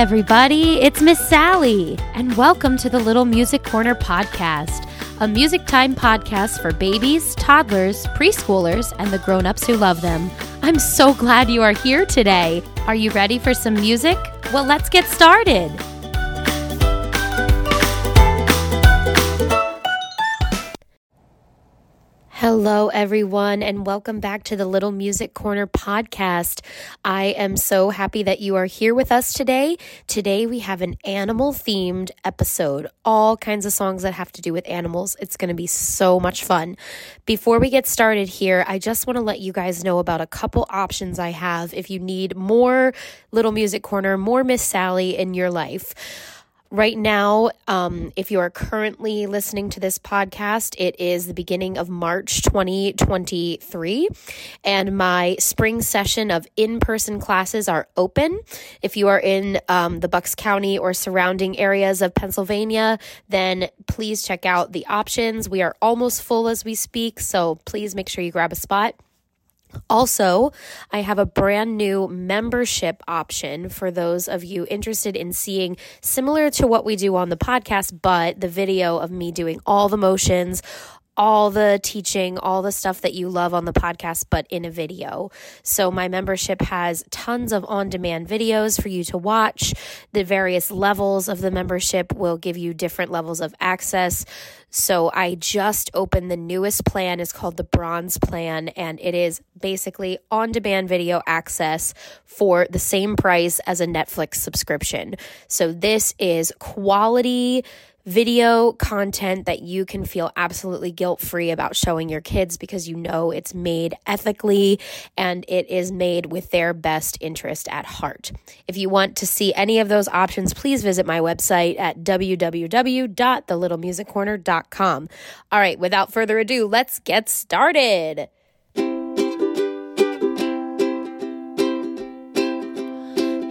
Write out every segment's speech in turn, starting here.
everybody. It's Miss Sally, and welcome to the Little Music Corner podcast, a music time podcast for babies, toddlers, preschoolers, and the grown ups who love them. I'm so glad you are here today. Are you ready for some music? Well, let's get started. Hello, everyone, and welcome back to the Little Music Corner podcast. I am so happy that you are here with us today. Today, we have an animal themed episode, all kinds of songs that have to do with animals. It's going to be so much fun. Before we get started here, I just want to let you guys know about a couple options I have if you need more Little Music Corner, more Miss Sally in your life. Right now, um, if you are currently listening to this podcast, it is the beginning of March 2023, and my spring session of in person classes are open. If you are in um, the Bucks County or surrounding areas of Pennsylvania, then please check out the options. We are almost full as we speak, so please make sure you grab a spot. Also, I have a brand new membership option for those of you interested in seeing similar to what we do on the podcast, but the video of me doing all the motions, all the teaching, all the stuff that you love on the podcast, but in a video. So, my membership has tons of on demand videos for you to watch. The various levels of the membership will give you different levels of access. So, I just opened the newest plan, is called the Bronze Plan, and it is basically on demand video access for the same price as a Netflix subscription. So, this is quality video content that you can feel absolutely guilt free about showing your kids because you know it's made ethically and it is made with their best interest at heart. If you want to see any of those options, please visit my website at www.thelittlemusiccorner.com. All right, without further ado, let's get started.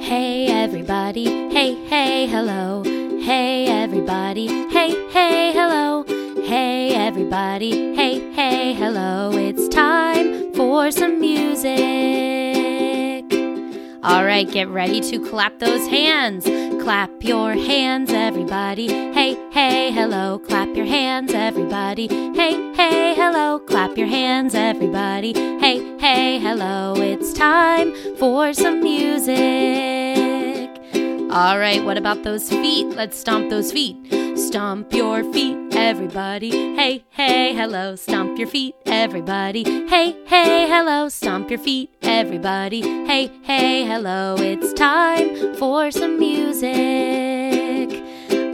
Hey, everybody. Hey, hey, hello. Hey, everybody. Hey, hey, hello. Hey, everybody. Hey, hey, hello. It's time for some music. All right, get ready to clap those hands. Clap your hands, everybody. Hey, hey, hello. Clap your hands, everybody. Hey, hey, hello. Clap your hands, everybody. Hey, hey, hello. It's time for some music. All right, what about those feet? Let's stomp those feet. Stomp your feet, everybody. Hey, hey, hello. Stomp your feet, everybody. Hey, hey, hello. Stomp your feet, everybody. Hey, hey, hello. It's time for some music.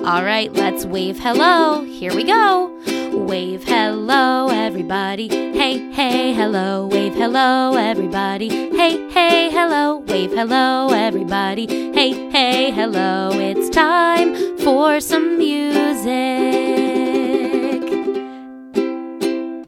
All right, let's wave hello. Here we go. Wave hello, everybody. Hey, hey, hello. Wave hello, everybody. Hey, hey, hello. Wave hello, everybody. Hey, hey, hello. It's time for some music.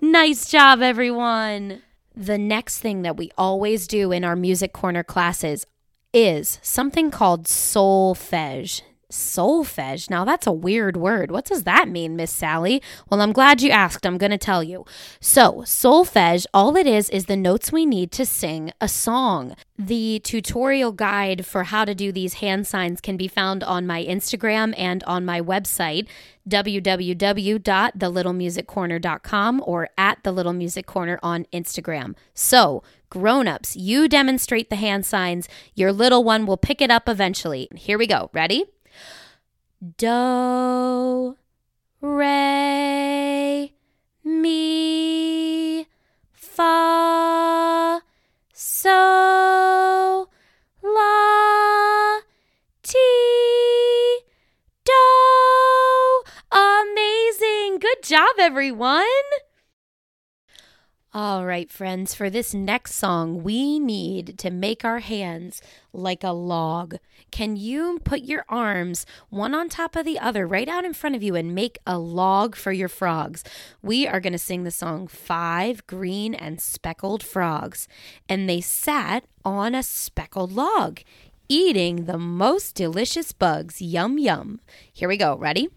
Nice job, everyone. The next thing that we always do in our Music Corner classes is something called solfege. Solfege. Now that's a weird word. What does that mean, Miss Sally? Well, I'm glad you asked. I'm going to tell you. So, solfege, all it is is the notes we need to sing a song. The tutorial guide for how to do these hand signs can be found on my Instagram and on my website www.thelittlemusiccorner.com or at the little music corner on Instagram. So, grown-ups, you demonstrate the hand signs. Your little one will pick it up eventually. Here we go. Ready? Do, re, mi, fa, so, la, ti, do. Amazing. Good job, everyone. All right, friends, for this next song, we need to make our hands like a log. Can you put your arms one on top of the other right out in front of you and make a log for your frogs? We are going to sing the song Five Green and Speckled Frogs. And they sat on a speckled log, eating the most delicious bugs. Yum, yum. Here we go. Ready?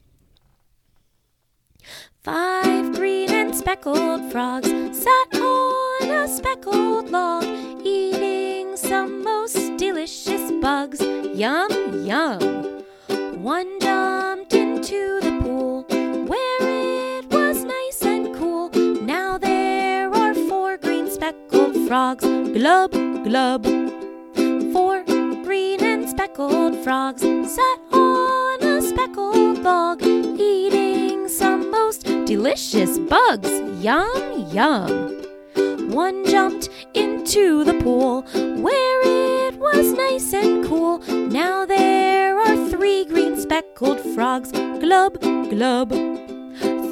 Five green and speckled frogs sat on a speckled log, eating some most delicious bugs. Yum, yum. One jumped into the pool where it was nice and cool. Now there are four green speckled frogs. Glub, glub. Four green and speckled frogs sat on a speckled log, eating delicious bugs. Yum, yum. One jumped into the pool where it was nice and cool. Now there are three green speckled frogs. Glub, glub.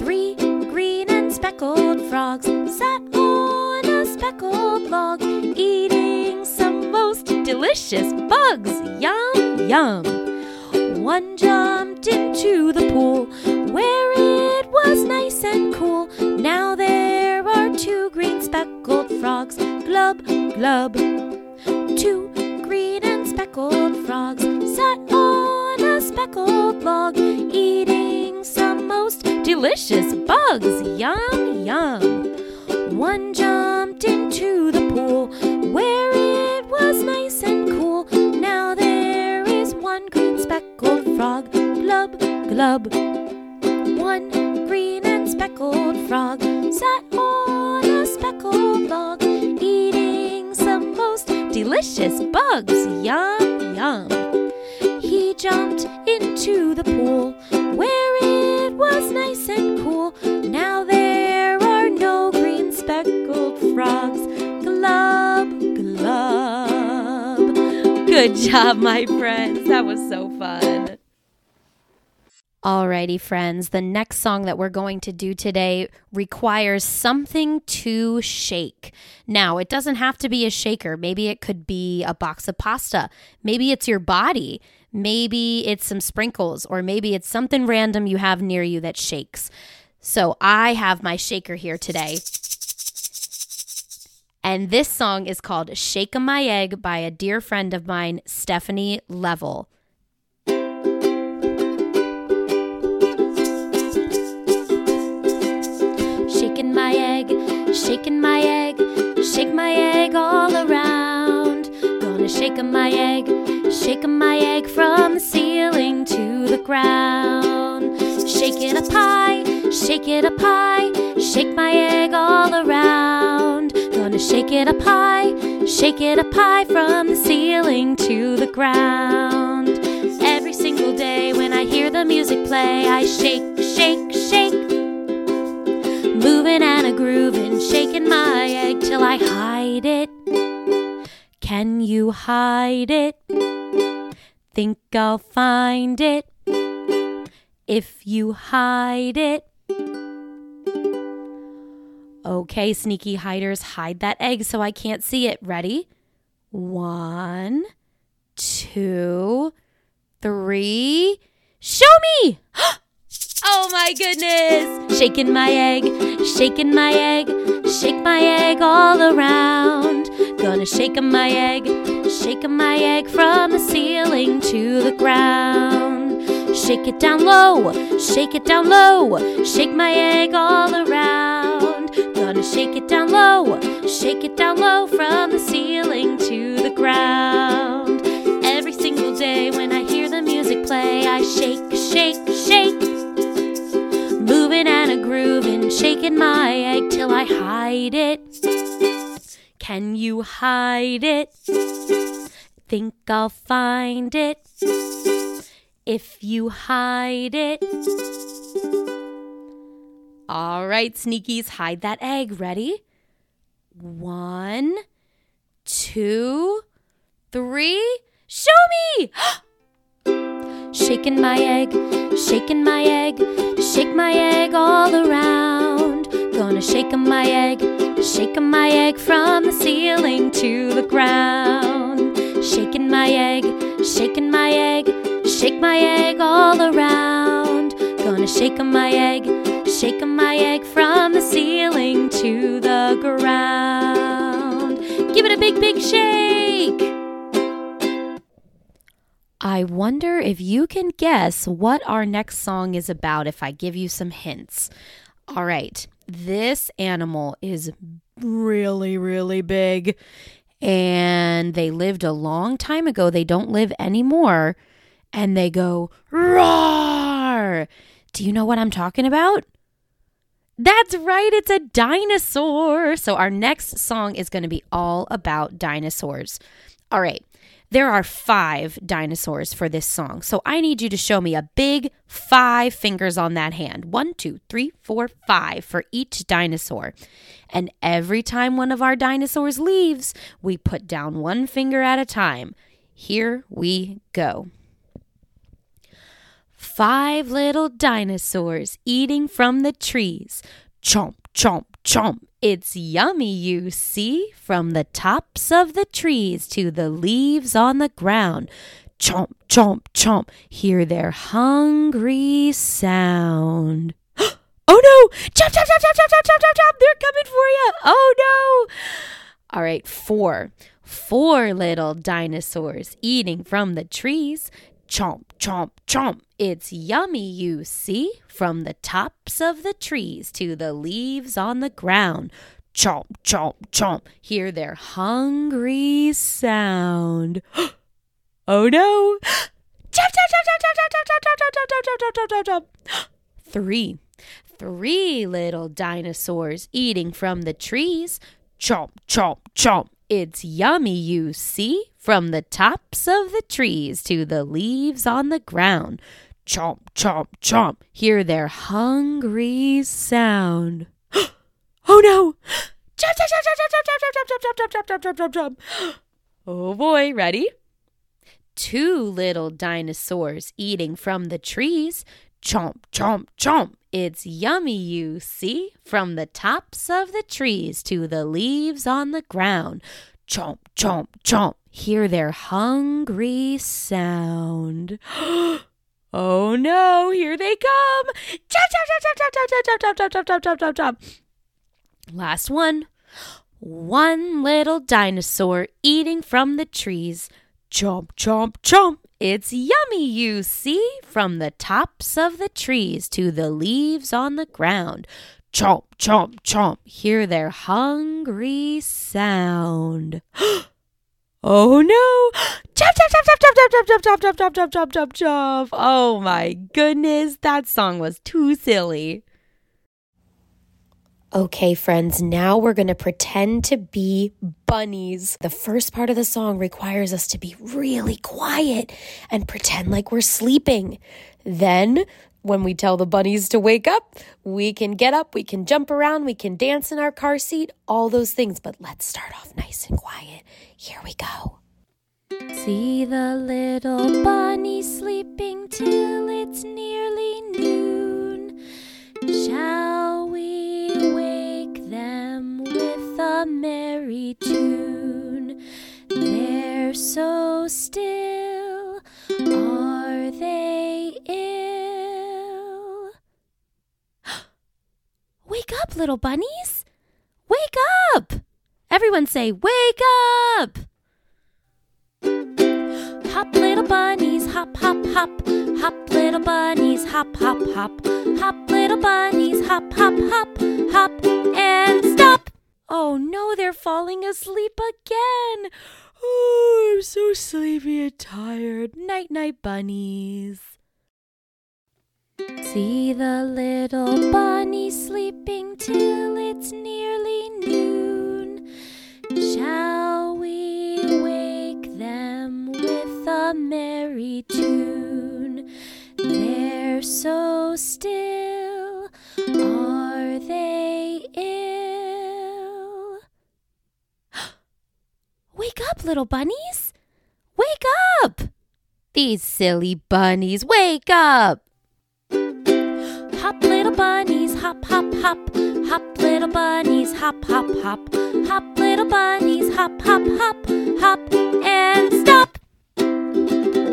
Three green and speckled frogs sat on a speckled log, eating some most delicious bugs. Yum, yum. One jumped into the pool where nice and cool. Now there are two green speckled frogs. Glub, glub. Two green and speckled frogs sat on a speckled log, eating some most delicious bugs. Yum, yum. One jumped into the pool where it was nice and cool. Now there is one green speckled frog. Glub, glub. One speckled frog sat on a speckled log, eating some most delicious bugs. Yum, yum. He jumped into the pool where it was nice and cool. Now there are no green speckled frogs. Glub, glub. Good job, my friends. That was so fun. Alrighty, friends. The next song that we're going to do today requires something to shake. Now, it doesn't have to be a shaker. Maybe it could be a box of pasta. Maybe it's your body. Maybe it's some sprinkles, or maybe it's something random you have near you that shakes. So, I have my shaker here today. And this song is called Shake 'em My Egg by a dear friend of mine, Stephanie Level. Shaking my egg, shake my egg all around. Gonna shake my egg, shake my egg from the ceiling to the ground. Shake it up high, shake it up high, shake my egg all around. Gonna shake it up high, shake it up high from the ceiling to the ground. Every single day when I hear the music play, I shake. Moving and a grooving, shaking my egg till I hide it. Can you hide it? Think I'll find it if you hide it. Okay, sneaky hiders, hide that egg so I can't see it. Ready? One, two, three. Show me! Oh my goodness! Shaking my egg, shaking my egg, shake my egg all around. Gonna shake my egg, shake my egg from the ceiling to the ground. Shake it down low, shake it down low, shake my egg all around. Gonna shake it down low, shake it down low from the ceiling to the ground. And a grooving, shaking my egg till I hide it. Can you hide it? Think I'll find it if you hide it. All right, sneakies, hide that egg. Ready? One, two, three. Show me! Oh, shaking my egg, shaking my egg, shake my egg all around. Gonna shake my egg, shake my egg from the ceiling to the ground. Shaking my egg, shaking my egg, shake my egg all around. Gonna shake my egg, shake my egg from the ceiling to the ground. Give it a big, big shake! I wonder if you can guess what our next song is about if I give you some hints. All right, this animal is really, really big and they lived a long time ago. They don't live anymore. And they go, roar. Do you know what I'm talking about? That's right, it's a dinosaur. So, our next song is going to be all about dinosaurs. All right, there are five dinosaurs for this song. So, I need you to show me a big five fingers on that hand one, two, three, four, five for each dinosaur. And every time one of our dinosaurs leaves, we put down one finger at a time. Here we go. Five little dinosaurs eating from the trees. Chomp, chomp, chomp. It's yummy, you see, from the tops of the trees to the leaves on the ground. Chomp, chomp, chomp, hear their hungry sound. oh no! Chomp, chomp, chomp, chomp, chomp, chomp, chomp, chomp, they're coming for you! Oh no! All right, four. Four little dinosaurs eating from the trees. Chomp, chomp, chomp. It's yummy, you see, from the tops of the trees to the leaves on the ground. Chomp, chomp, chomp. Hear their hungry sound. oh no! Chomp, chomp, chomp, chomp, chomp, chomp, chomp, chomp, chomp, chomp, chomp, chomp, chomp, chomp. Three. Three little dinosaurs eating from the trees. Chomp, chomp, chomp. It's yummy, you see, from the tops of the trees to the leaves on the ground. Chomp, chomp, chomp. Hear their hungry sound. oh no! Chomp, chomp, chomp, chomp, chomp, chomp, chomp, chomp, chomp, chomp, chomp, chomp, chomp, chomp. Oh boy, ready? Two little dinosaurs eating from the trees. Chomp, chomp, chomp. It's yummy, you see, from the tops of the trees to the leaves on the ground. Chomp, chomp, chomp. Hear their hungry sound. oh no, here they come. Chomp, chomp, chomp, chomp, chomp, chomp, chomp, chomp, chomp, chomp, chomp, chomp, chomp. Last one. One little dinosaur eating from the trees. Chomp, chomp, chomp. It's yummy, you see, from the tops of the trees to the leaves on the ground. Chomp, chomp, chomp. Hear their hungry sound. oh no! Chomp, chomp, chomp, chomp, chomp, chomp, chomp, chomp, chomp, chomp, chomp, chomp, chomp, chomp. Oh my goodness, that song was too silly. Okay, friends, now we're going to pretend to be bunnies. The first part of the song requires us to be really quiet and pretend like we're sleeping. Then, when we tell the bunnies to wake up, we can get up, we can jump around, we can dance in our car seat, all those things. But let's start off nice and quiet. Here we go. See the little bunny sleeping till it's nearly noon. Shall we them with a merry tune? They're so still, are they ill? Wake up, little bunnies! Wake up! Everyone say, Wake up! Hop, little bunnies, hop, hop, hop. Hop, little bunnies, hop, hop, hop. Hop, little bunnies, hop, hop, hop. Hop, and stop. Oh no, they're falling asleep again. Oh, I'm so sleepy and tired. Night, night, bunnies. See the little bunny sleeping till it's nearly noon. Shall we wake them with a merry tune? They're so still, little bunnies! Wake up! These silly bunnies, wake up! Hop, little bunnies, hop, hop, hop. Hop, little bunnies, hop, hop, hop. Hop, little bunnies, hop, hop, hop. Hop, and stop.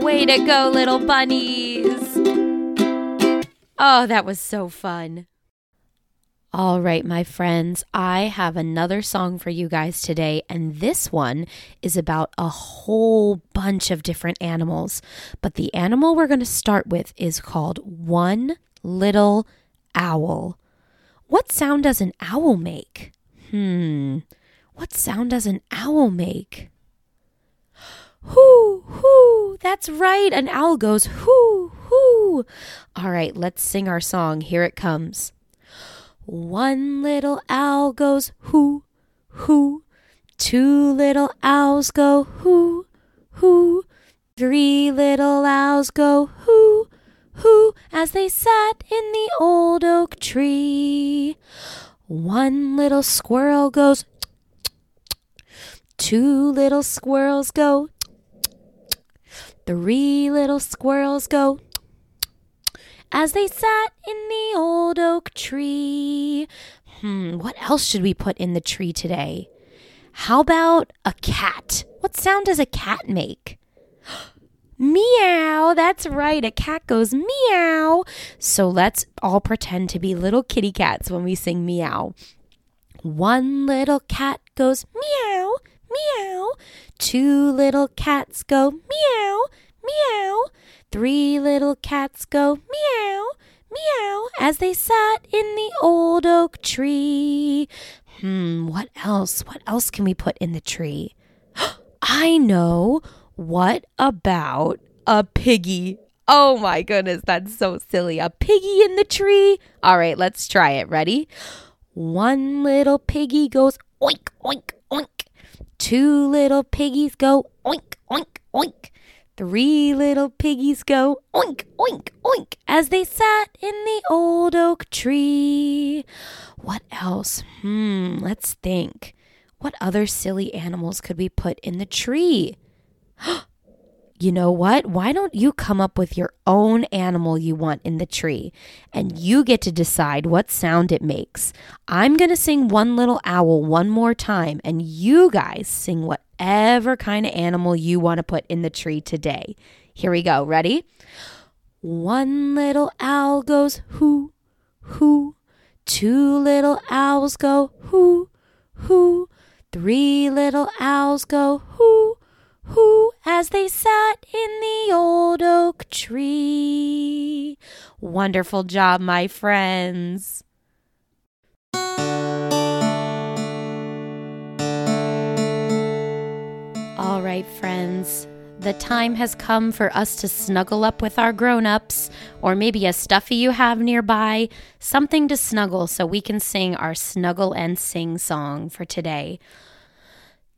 Way to go, little bunnies. Oh, that was so fun. All right, my friends, I have another song for you guys today, and this one is about a whole bunch of different animals. But the animal we're going to start with is called One Little Owl. What sound does an owl make? Hmm. What sound does an owl make? Hoo, hoo. That's right. An owl goes hoo, hoo. All right, let's sing our song. Here it comes. One little owl goes hoo, hoo. Two little owls go hoo, hoo. Three little owls go hoo, hoo as they sat in the old oak tree. One little squirrel goes Two little squirrels go Three little squirrels go as they sat in the old oak tree. Hmm, what else should we put in the tree today? How about a cat? What sound does a cat make? meow, that's right, a cat goes meow. So let's all pretend to be little kitty cats when we sing meow. One little cat goes meow, meow. Two little cats go meow, meow. Three little cats go meow, meow as they sat in the old oak tree. Hmm, what else? What else can we put in the tree? I know. What about a piggy? Oh my goodness, that's so silly. A piggy in the tree? All right, let's try it. Ready? One little piggy goes oink, oink, oink. Two little piggies go oink, oink, oink. Three little piggies go oink, oink, oink as they sat in the old oak tree. What else? Hmm, let's think. What other silly animals could we put in the tree? you know what? Why don't you come up with your own animal you want in the tree and you get to decide what sound it makes? I'm going to sing One Little Owl one more time and you guys sing whatever kind of animal you want to put in the tree today. Here we go. Ready? One little owl goes hoo, hoo. Two little owls go hoo, hoo. Three little owls go hoo, who, as they sat in the old oak tree. Wonderful job, my friends. Right, friends. The time has come for us to snuggle up with our grown ups, or maybe a stuffy you have nearby, something to snuggle so we can sing our snuggle and sing song for today.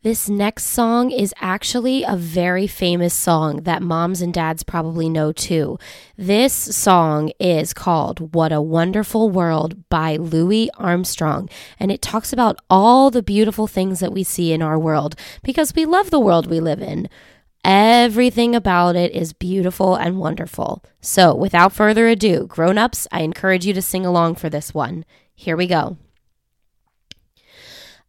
This next song is actually a very famous song that moms and dads probably know too. This song is called What a Wonderful World by Louis Armstrong, and it talks about all the beautiful things that we see in our world because we love the world we live in. Everything about it is beautiful and wonderful. So, without further ado, grown ups, I encourage you to sing along for this one. Here we go.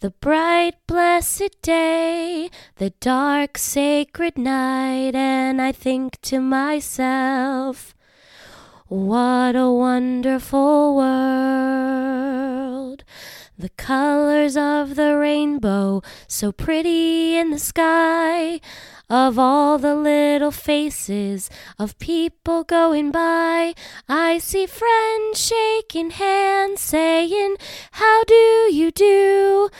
the bright, blessed day, the dark, sacred night, and I think to myself, what a wonderful world. The colors of the rainbow, so pretty in the sky, of all the little faces of people going by. I see friends shaking hands, saying, How do you do?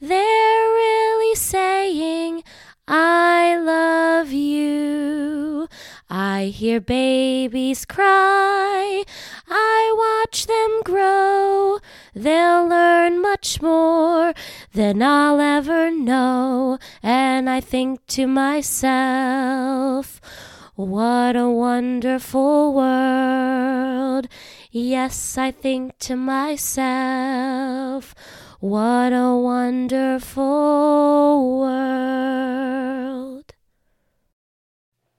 They're really saying, I love you. I hear babies cry. I watch them grow. They'll learn much more than I'll ever know. And I think to myself, what a wonderful world. Yes, I think to myself, what a wonderful world.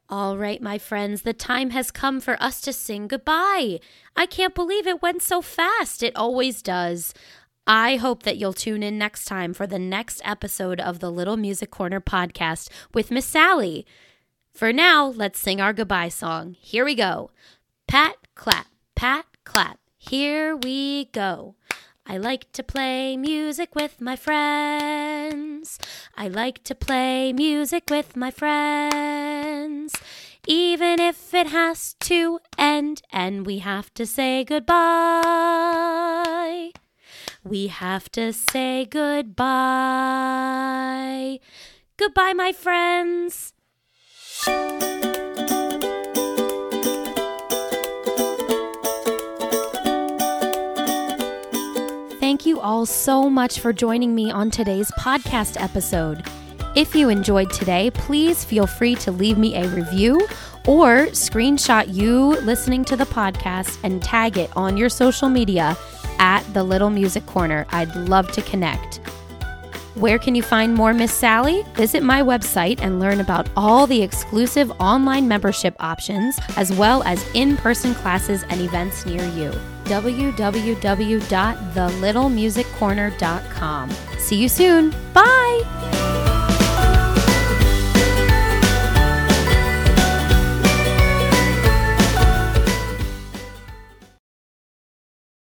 All right, my friends, the time has come for us to sing goodbye. I can't believe it went so fast. It always does. I hope that you'll tune in next time for the next episode of the Little Music Corner podcast with Miss Sally. For now, let's sing our goodbye song. Here we go. Pat, clap, pat, clap. Here we go. I like to play music with my friends. I like to play music with my friends. Even if it has to end and we have to say goodbye. We have to say goodbye. Goodbye, my friends. Thank you all so much for joining me on today's podcast episode. If you enjoyed today, please feel free to leave me a review or screenshot you listening to the podcast and tag it on your social media at the Little Music Corner. I'd love to connect. Where can you find more Miss Sally? Visit my website and learn about all the exclusive online membership options, as well as in person classes and events near you. www.thelittlemusiccorner.com. See you soon. Bye.